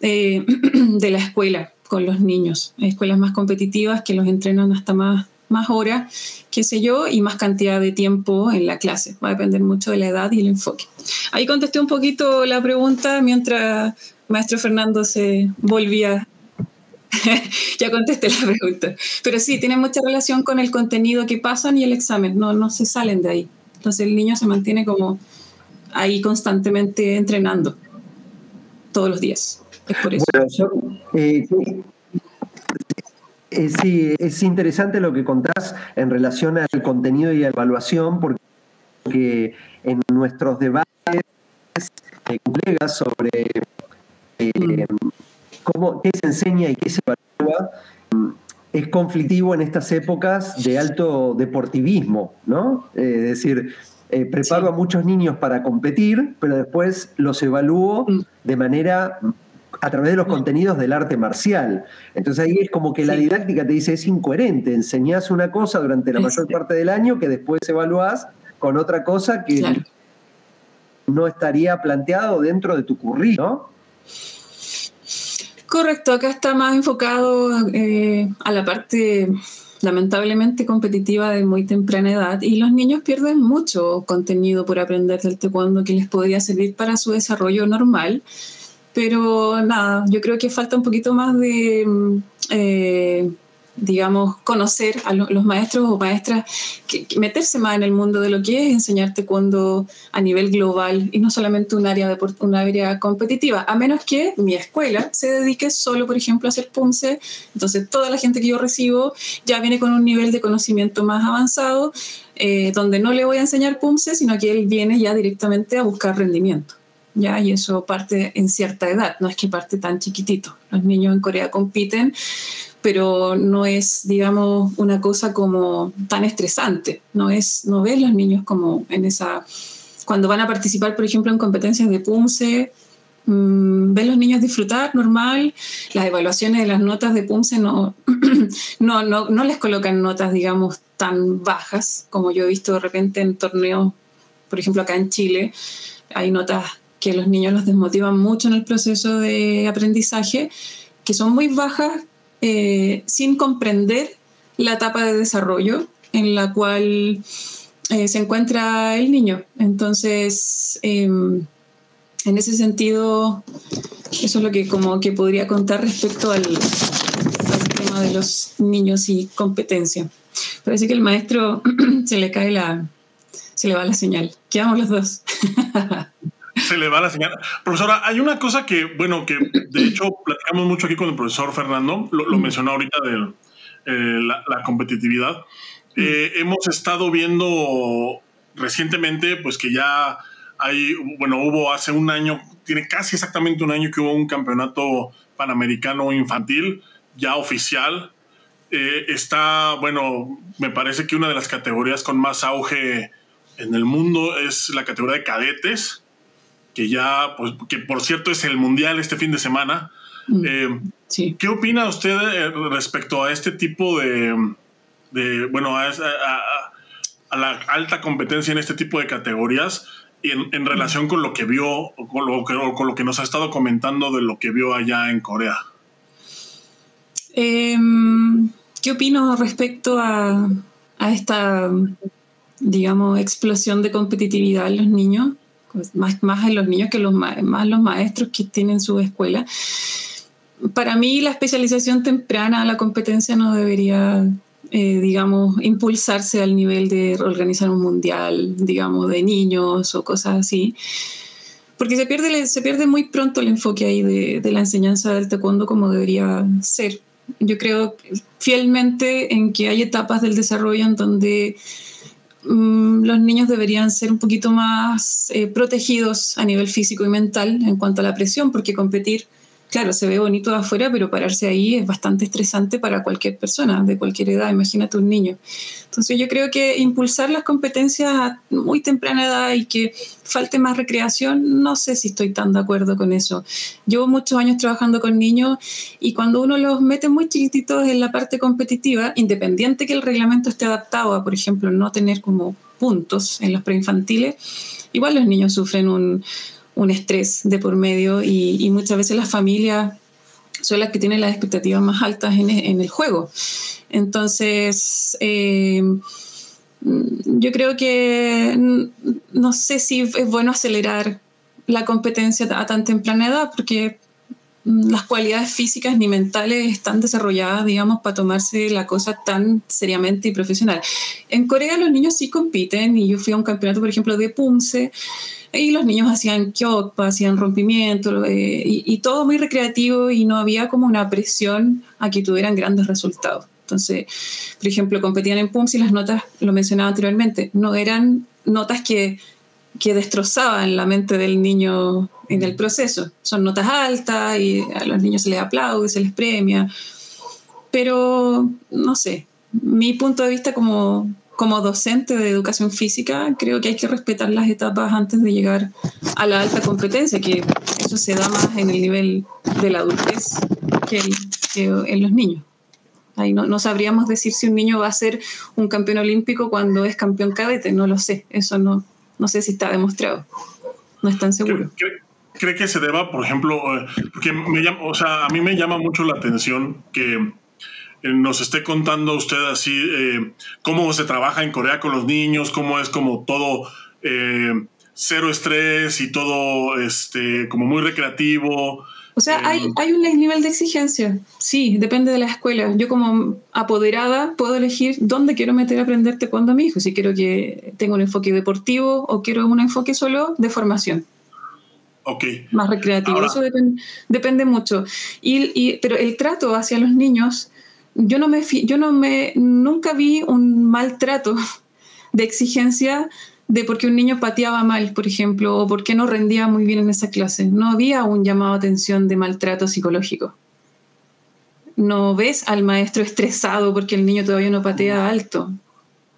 C: eh, de la escuela con los niños. Hay escuelas más competitivas que los entrenan hasta más, más horas, qué sé yo, y más cantidad de tiempo en la clase. Va a depender mucho de la edad y el enfoque. Ahí contesté un poquito la pregunta mientras maestro Fernando se volvía. ya contesté la pregunta. Pero sí, tiene mucha relación con el contenido que pasan y el examen. No, no se salen de ahí. Entonces el niño se mantiene como ahí constantemente entrenando todos los días.
B: Eh, eh, sí, es interesante lo que contás en relación al contenido y a la evaluación, porque en nuestros debates eh, colegas sobre eh, cómo, qué se enseña y qué se evalúa, mm, es conflictivo en estas épocas de alto deportivismo, ¿no? es decir, preparo a muchos niños para competir, pero después los evalúo mm. de manera a través de los contenidos del arte marcial. Entonces ahí es como que la didáctica te dice es incoherente, enseñás una cosa durante la mayor parte del año que después evaluás con otra cosa que no estaría planteado dentro de tu currículum,
C: Correcto, acá está más enfocado eh, a la parte lamentablemente competitiva de muy temprana edad y los niños pierden mucho contenido por aprender del taekwondo que les podría servir para su desarrollo normal pero nada, yo creo que falta un poquito más de, mm, eh, digamos, conocer a los maestros o maestras, que, meterse más en el mundo de lo que es enseñarte cuando a nivel global y no solamente un área, de, un área competitiva, a menos que mi escuela se dedique solo, por ejemplo, a hacer punce. Entonces, toda la gente que yo recibo ya viene con un nivel de conocimiento más avanzado, eh, donde no le voy a enseñar punce, sino que él viene ya directamente a buscar rendimiento. ¿Ya? Y eso parte en cierta edad, no es que parte tan chiquitito. Los niños en Corea compiten, pero no es, digamos, una cosa como tan estresante, no es, no ves los niños como en esa, cuando van a participar, por ejemplo, en competencias de PUMSE, mmm, ves los niños disfrutar normal, las evaluaciones de las notas de PUMSE no, no, no, no les colocan notas, digamos, tan bajas como yo he visto de repente en torneos, por ejemplo, acá en Chile, hay notas que los niños los desmotivan mucho en el proceso de aprendizaje, que son muy bajas eh, sin comprender la etapa de desarrollo en la cual eh, se encuentra el niño. Entonces, em, en ese sentido, eso es lo que como que podría contar respecto al, al tema de los niños y competencia. Parece que el maestro se le cae la, se le va la señal. Quedamos los dos.
A: se le va la señal. Profesora, hay una cosa que, bueno, que de hecho platicamos mucho aquí con el profesor Fernando, lo, mencionó ahorita de eh, la, competitividad. Eh, hemos estado viendo recientemente, pues que ya hay, bueno, hubo hace un año, tiene casi exactamente un año que hubo un campeonato panamericano infantil, ya oficial. Eh, está, bueno, me parece que una de las categorías con más auge en el mundo es la categoría de cadetes que ya, pues, que por cierto es el mundial este fin de semana. Mm, eh, sí. ¿Qué opina usted eh, respecto a este tipo de, de bueno, a, la alta competencia en este tipo de categorías y en, relación con lo que vio, con lo, con lo que nos ha estado comentando de lo que vio allá en Corea?
C: Em, ¿Qué opino respecto a, a esta, digamos, explosión de competitividad en los niños? Más, más en los niños que los, más los maestros que tienen su escuela. Para mí la especialización temprana a la competencia no debería, eh, digamos, impulsarse al nivel de organizar un mundial, digamos, de niños o cosas así porque se pierde, se pierde muy pronto el enfoque ahí de, la enseñanza del taekwondo como debería ser. Yo creo fielmente en que hay etapas del desarrollo en donde Mm, los niños deberían ser un poquito más eh, protegidos a nivel físico y mental en cuanto a la presión, porque competir, claro, se ve bonito de afuera, pero pararse ahí es bastante estresante para cualquier persona de cualquier edad, imagínate un niño. Entonces yo creo que impulsar las competencias a muy temprana edad y que falte más recreación, no sé si estoy tan de acuerdo con eso. Llevo muchos años trabajando con niños y cuando uno los mete muy chiquititos en la parte competitiva, independiente que el reglamento esté adaptado a, por ejemplo, no tener como puntos en los preinfantiles, igual los niños sufren un, estrés de por medio y, muchas veces las familias son las que tienen las expectativas más altas en, el juego. Entonces, eh, yo creo que no sé si es bueno acelerar la competencia a tan temprana edad porque las cualidades físicas ni mentales están desarrolladas, digamos, para tomarse la cosa tan seriamente y profesional. En Corea los niños sí compiten y yo fui a un campeonato, por ejemplo, de Punce y los niños hacían kyokpa, hacían rompimiento eh, y, todo muy recreativo y no había como una presión a que tuvieran grandes resultados. Entonces, por ejemplo, competían en PUMS y las notas, lo mencionaba anteriormente, no eran notas que que destrozaba en la mente del niño en el proceso. Son notas altas y a los niños se les aplaude, se les premia. Pero, no sé, mi punto de vista como, como docente de educación física, creo que hay que respetar las etapas antes de llegar a la alta competencia, que eso se da más en el nivel de la adultez que, en los niños. Ahí no, no, sabríamos decir si un niño va a ser un campeón olímpico cuando es campeón cadete, no lo sé, eso no, no sé si está demostrado, no es tan seguro.
A: ¿Cree, que se deba, por ejemplo, eh, porque me llama, o sea, a mí me llama mucho la atención que eh, nos esté contando usted así eh, cómo se trabaja en Corea con los niños, cómo es como todo cero estrés y todo este como muy recreativo.
C: O sea, hay, hay, un nivel de exigencia, sí, depende de la escuela. Yo como apoderada puedo elegir dónde quiero meter a aprender taekwondo a mi hijo, si quiero que tenga un enfoque deportivo o quiero un enfoque solo de formación.
A: Ok.
C: Más recreativo, eso depende mucho. Y, y, pero el trato hacia los niños, yo no me, yo no me, nunca vi un maltrato de exigencia de por qué un niño pateaba mal, por ejemplo, o por qué no rendía muy bien en esa clase. No había un llamado a atención de maltrato psicológico. No ves al maestro estresado porque el niño todavía no patea alto.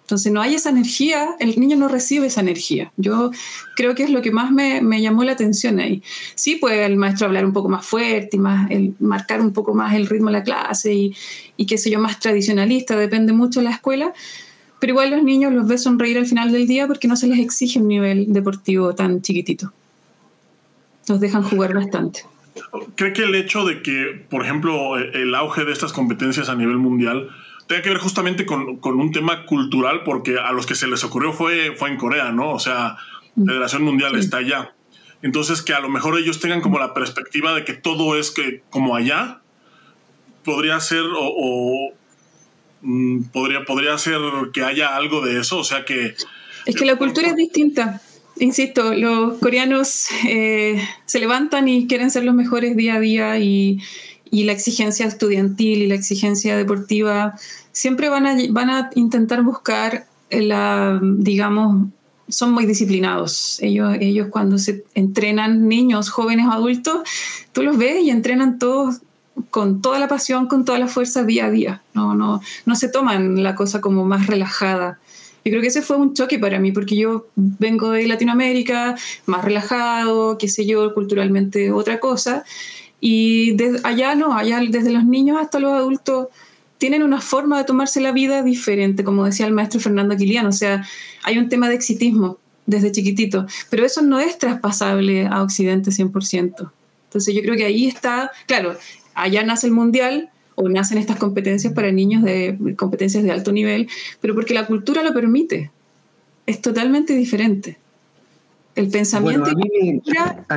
C: Entonces no hay esa energía, el niño no recibe esa energía. Yo creo que es lo que más me, llamó la atención ahí. Sí puede el maestro hablar un poco más fuerte y más, el, marcar un poco más el ritmo de la clase y, y qué sé yo, más tradicionalista, depende mucho de la escuela, pero igual los niños los ves sonreír al final del día porque no se les exige un nivel deportivo tan chiquitito. Los dejan jugar bastante.
A: ¿Cree que el hecho de que, por ejemplo, el auge de estas competencias a nivel mundial tenga que ver justamente con, con, un tema cultural? Porque a los que se les ocurrió fue, fue en Corea, ¿no? O sea, la mm. Federación Mundial está allá. Entonces, que a lo mejor ellos tengan como la perspectiva de que todo es que como allá, podría ser o podría, podría ser que haya algo de eso, o sea que...
C: Es que la cultura es distinta. Insisto, los coreanos eh, se levantan y quieren ser los mejores día a día y, y, la exigencia estudiantil y la exigencia deportiva siempre van a, van a intentar buscar la, digamos, son muy disciplinados. Ellos, ellos cuando se entrenan niños, jóvenes adultos, tú los ves y entrenan todos con toda la pasión, con toda la fuerza día a día. No, no, no se toman la cosa como más relajada. Yo creo que ese fue un choque para mí, porque yo vengo de Latinoamérica, más relajado, qué sé yo, culturalmente otra cosa. Y allá no, allá desde los niños hasta los adultos tienen una forma de tomarse la vida diferente, como decía el maestro Fernando Aquiliano. O sea, hay un tema de exitismo desde chiquitito, pero eso no es traspasable a Occidente 100%. Entonces yo creo que ahí está, claro, allá nace el mundial o nacen estas competencias para niños de competencias de alto nivel, pero porque la cultura lo permite. Es totalmente diferente. El pensamiento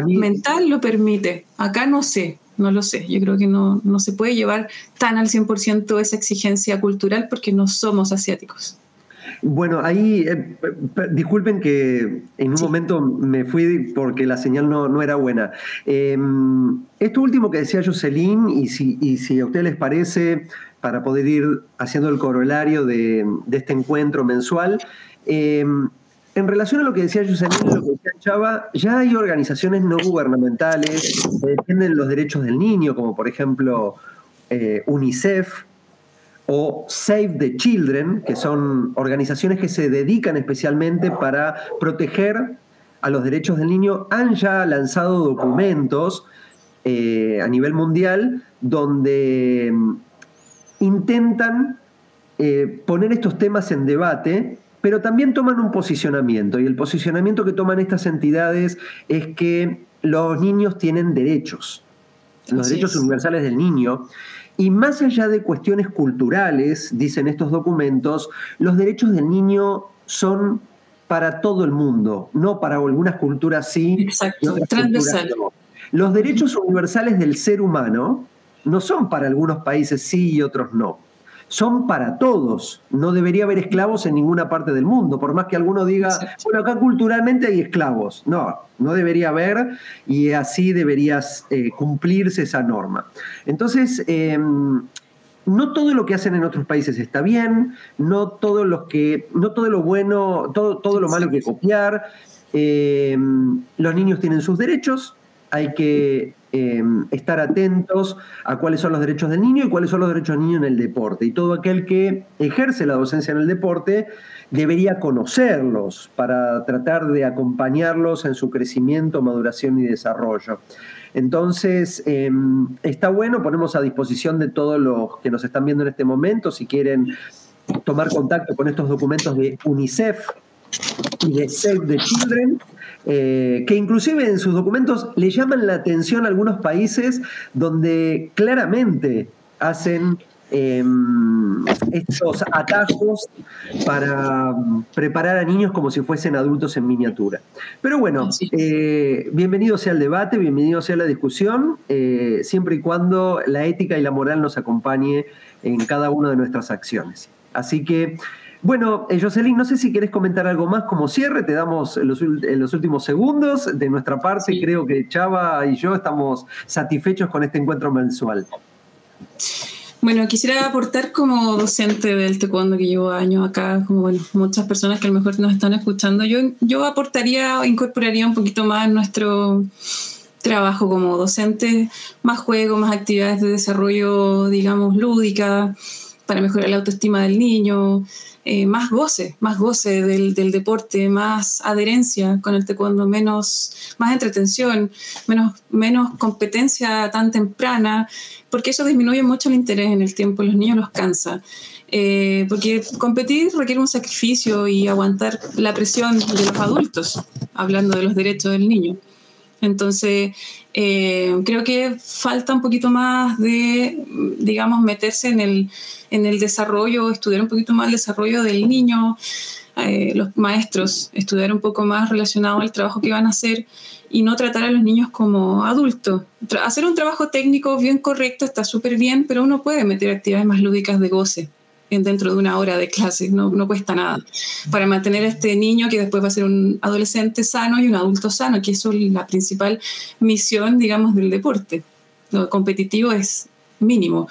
C: mental lo permite. Acá no sé, no lo sé. Yo creo que no, no se puede llevar tan al 100% esa exigencia cultural porque no somos asiáticos.
B: Bueno, ahí eh, disculpen que en un momento me fui porque la señal no, era buena. Em, esto último que decía Jocelyn, y si, y si a ustedes les parece, para poder ir haciendo el corolario de, este encuentro mensual, em, en relación a lo que decía Jocelyn y lo que decía Chava, ya hay organizaciones no gubernamentales que defienden los derechos del niño, como por ejemplo eh, UNICEF, o Save the Children, que son organizaciones que se dedican especialmente para proteger a los derechos del niño, han ya lanzado documentos eh, a nivel mundial donde mm, intentan eh, poner estos temas en debate, pero también toman un posicionamiento. Y el posicionamiento que toman estas entidades es que los niños tienen derechos, los derechos universales del niño. Y más allá de cuestiones culturales, dicen estos documentos, los derechos del niño son para todo el mundo, no para algunas culturas sí.
C: Exacto, transversal.
B: Los derechos universales del ser humano no son para algunos países sí y otros no son para todos. No debería haber esclavos en ninguna parte del mundo, por más que alguno diga, bueno, acá culturalmente hay esclavos. No, no debería haber y así debería eh, cumplirse esa norma. Entonces, em, no todo lo que hacen en otros países está bien, no todo lo que, no todo lo bueno, todo, todo lo malo que copiar. los niños tienen sus derechos, hay que Em, estar atentos a cuáles son los derechos del niño y cuáles son los derechos del niño en el deporte. Y todo aquel que ejerce la docencia en el deporte debería conocerlos para tratar de acompañarlos en su crecimiento, maduración y desarrollo. Entonces, em, está bueno, ponemos a disposición de todos los que nos están viendo en este momento, si quieren tomar contacto con estos documentos de UNICEF y de Save the Children, eh, que inclusive en sus documentos le llaman la atención a algunos países donde claramente hacen em, estos atajos para preparar a niños como si fuesen adultos en miniatura. Pero bueno, eh, bienvenido sea el debate, bienvenido sea la discusión, eh, siempre y cuando la ética y la moral nos acompañe en cada una de nuestras acciones. Así que bueno, eh, Jocelyn, no sé si quieres comentar algo más como cierre, te damos los, los últimos segundos. De nuestra parte, creo que Chava y yo estamos satisfechos con este encuentro mensual.
C: Bueno, quisiera aportar como docente del taekwondo que llevo años acá, como bueno, muchas personas que a lo mejor nos están escuchando, yo, yo aportaría, incorporaría un poquito más en nuestro trabajo como docente, más juego, más actividades de desarrollo, digamos, lúdica, para mejorar la autoestima del niño, eh, más goce, más goce del, deporte, más adherencia con el taekwondo, menos, más entretención, menos, menos competencia tan temprana, porque eso disminuye mucho el interés en el tiempo, los niños los cansa. Eh, porque competir requiere un sacrificio y aguantar la presión de los adultos, hablando de los derechos del niño. Entonces, eh, creo que falta un poquito más de, digamos, meterse en el, en el desarrollo, estudiar un poquito más el desarrollo del niño, eh, los maestros, estudiar un poco más relacionado al trabajo que van a hacer y no tratar a los niños como adultos. hacer un trabajo técnico bien correcto está súper bien, pero uno puede meter actividades más lúdicas de goce dentro de una hora de clase, no, no cuesta nada, para mantener a este niño que después va a ser un adolescente sano y un adulto sano, que eso es la principal misión, digamos, del deporte. Lo competitivo es mínimo.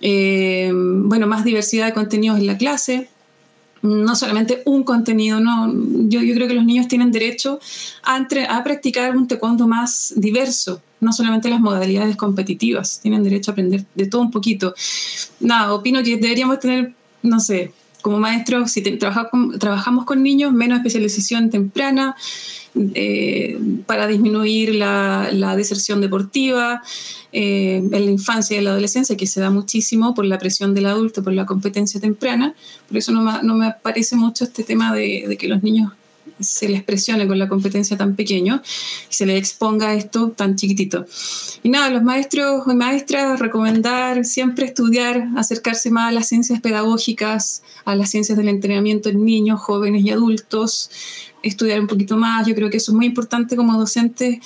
C: Eh, bueno, más diversidad de contenidos en la clase, no solamente un contenido, no. Yo, yo creo que los niños tienen derecho a, a practicar un taekwondo más diverso, no solamente las modalidades competitivas, tienen derecho a aprender de todo un poquito. Nada, opino que deberíamos tener, no sé, como maestros, si trabajamos con niños, menos especialización temprana eh, para disminuir la, deserción deportiva eh, en la infancia y la adolescencia, que se da muchísimo por la presión del adulto, por la competencia temprana. Por eso no, no me parece mucho este tema de, de que los niños se les presione con la competencia tan pequeño y se les exponga esto tan chiquitito. Y nada, los maestros y maestras recomendar siempre estudiar, acercarse más a las ciencias pedagógicas, a las ciencias del entrenamiento en niños, jóvenes y adultos, estudiar un poquito más. Yo creo que eso es muy importante como docente.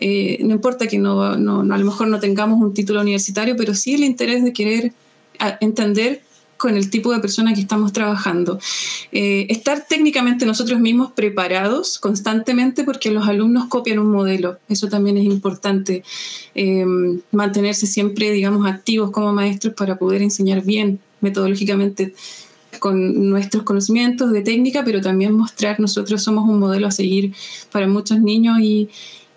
C: Eh, no importa que no, no, a lo mejor no tengamos un título universitario, pero sí el interés de querer entender con el tipo de persona que estamos trabajando. Eh, estar técnicamente nosotros mismos preparados constantemente porque los alumnos copian un modelo. Eso también es importante. Em, mantenerse siempre, digamos, activos como maestros para poder enseñar bien metodológicamente con nuestros conocimientos de técnica, pero también mostrar nosotros somos un modelo a seguir para muchos niños y,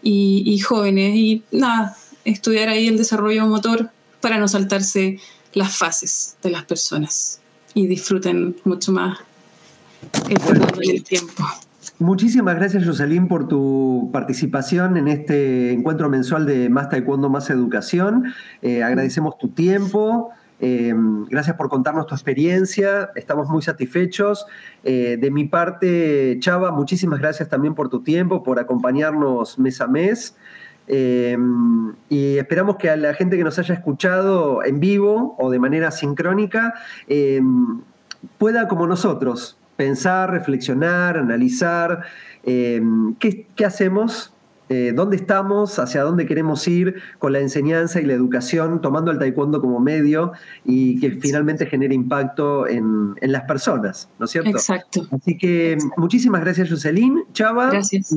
C: y jóvenes. Y nada, estudiar ahí el desarrollo motor para no saltarse las fases de las personas y disfruten mucho más el tiempo.
B: Muchísimas gracias, Jocelyn, por tu participación en este encuentro mensual de Más Taekwondo, Más Educación. Eh, agradecemos tu tiempo. Eh, gracias por contarnos tu experiencia. Estamos muy satisfechos. Eh, de mi parte, Chava, muchísimas gracias también por tu tiempo, por acompañarnos mes a mes. Em, y esperamos que a la gente que nos haya escuchado en vivo o de manera sincrónica em, pueda, como nosotros, pensar, reflexionar, analizar em, ¿qué, hacemos, eh, dónde estamos, hacia dónde queremos ir con la enseñanza y la educación, tomando el taekwondo como medio y que finalmente genere impacto en, las personas, ¿no es cierto?
C: Exacto.
B: Así que muchísimas gracias, Jocelyn. Chava.
C: Gracias.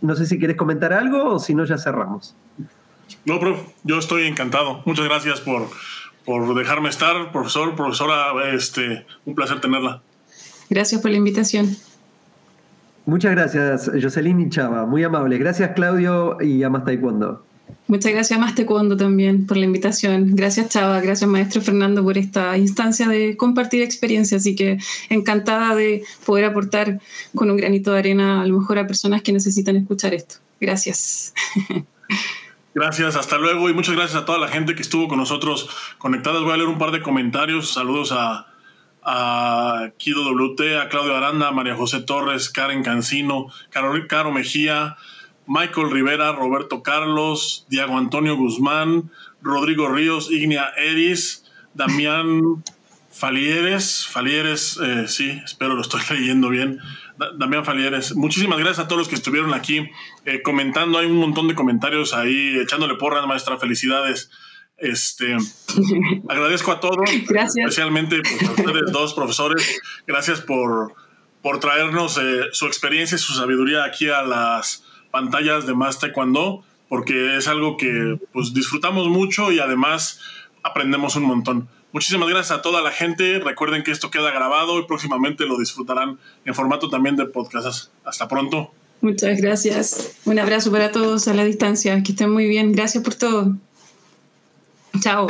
B: No sé si quieres comentar algo o si no, ya cerramos.
A: No, prof, yo estoy encantado. Muchas gracias por, por dejarme estar, profesor, profesora. Este, un placer tenerla.
C: Gracias por la invitación.
B: Muchas gracias, Jocelyn y Chava. Muy amable. Gracias, Claudio y Amas Taekwondo.
C: Muchas gracias, Amas Taekwondo, también por la invitación. Gracias, Chava. Gracias, maestro Fernando, por esta instancia de compartir experiencia. Así que encantada de poder aportar con un granito de arena a lo mejor a personas que necesitan escuchar esto. Gracias.
A: Gracias, hasta luego y muchas gracias a toda la gente que estuvo con nosotros conectadas. Voy a leer un par de comentarios. Saludos a a Kido WT, a Claudio Aranda, María José Torres, Karen Cancino, Caro, Caro Mejía, Michael Rivera, Roberto Carlos, Diego Antonio Guzmán, Rodrigo Ríos, Ignia Eris, Damián Falieres, Falieres, eh, sí, espero lo estoy leyendo bien. Damián Falieres, muchísimas gracias a todos los que estuvieron aquí eh, comentando. Hay un montón de comentarios ahí, echándole porras, maestra. Felicidades. Este, agradezco a todos, especialmente pues, a ustedes dos profesores. Gracias por, por traernos eh, su experiencia y su sabiduría aquí a las pantallas de Más Taekwondo, porque es algo que pues, disfrutamos mucho y además aprendemos un montón. Muchísimas gracias a toda la gente. Recuerden que esto queda grabado y próximamente lo disfrutarán en formato también de podcast. Hasta pronto.
C: Muchas gracias. Un abrazo para todos a la distancia. Que estén muy bien. Gracias por todo. Chao.